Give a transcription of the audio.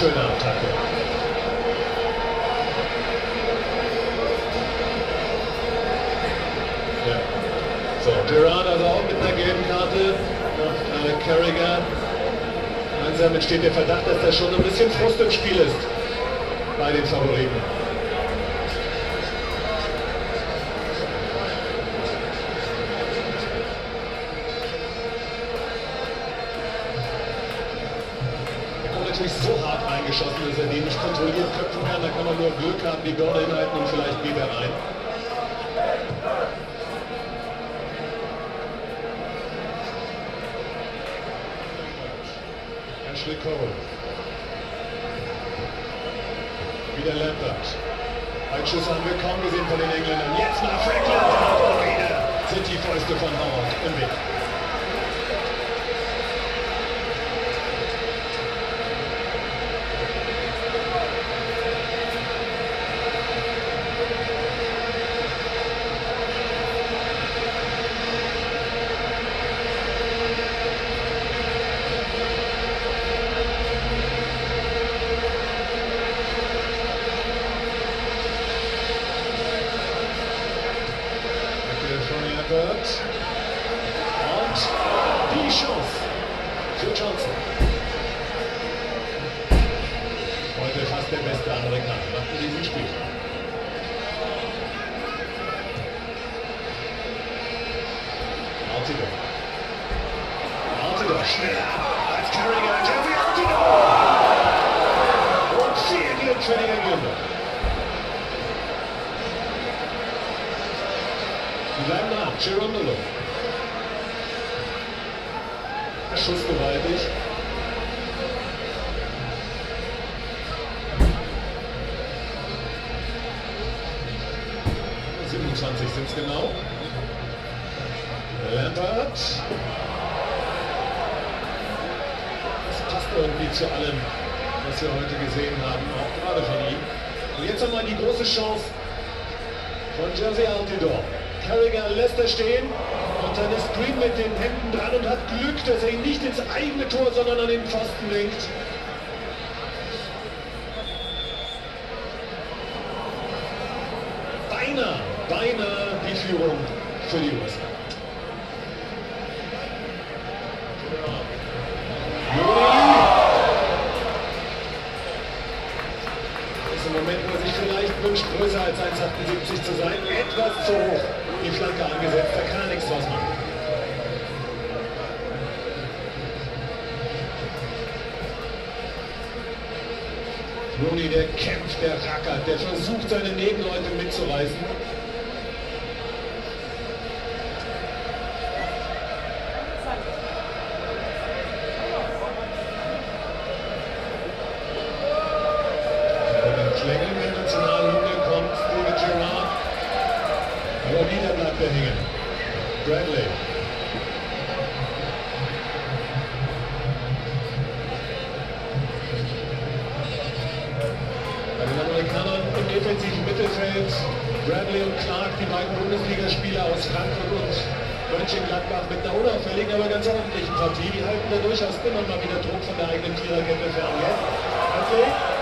schöne Attacke. Ja. So, Gerard also auch mit einer gelben Karte nach äh, Carragher. Langsam entsteht der Verdacht, dass da schon ein bisschen Frust im Spiel ist bei den Favoriten. so hart reingeschossen, dass er den nicht kontrolliert köpfen kann. Da kann man nur Glück haben, die Birne hinhalten und vielleicht geht er rein. Ashley Cole. Wieder Lambert. Ein Schuss haben wir kaum gesehen von den Engländern. Jetzt nach Frank sind die Fäuste von Howard im Weg. Amerikaner nach diesem Spiel. Altidor. Altidor schneller als Carrigan. Jeffrey Altidor. Und viel Glück für die Engländer. Die bleiben da. Girondolo. Schuss gewaltig. Siebenundzwanzig sind es genau. Lambert. Das passt irgendwie zu allem, was wir heute gesehen haben, auch gerade von ihm. Und jetzt wir die große Chance von Jersey Altidor. Carrigan lässt er stehen und dann ist Green mit den Händen dran und hat Glück, dass er ihn nicht ins eigene Tor, sondern an den Pfosten lenkt. Beinahe, beinahe die Führung für die USA. ist im Moment, wo er sich vielleicht wünscht, größer als 1,78 zu sein, etwas zu hoch die Flanke angesetzt, da kann nichts draus machen. Rooney, der kämpft, der rackert, der versucht seine Nebenleute mitzureißen. Bradley. Bei den Amerikanern im defensiven Mittelfeld Bradley und Clark, die beiden Bundesligaspieler aus Frankfurt und Mönchengladbach mit einer unauffälligen, aber ganz ordentlichen Partie. Die halten da durchaus immer mal wieder Druck von der eigenen Viererkette fern. Bradley.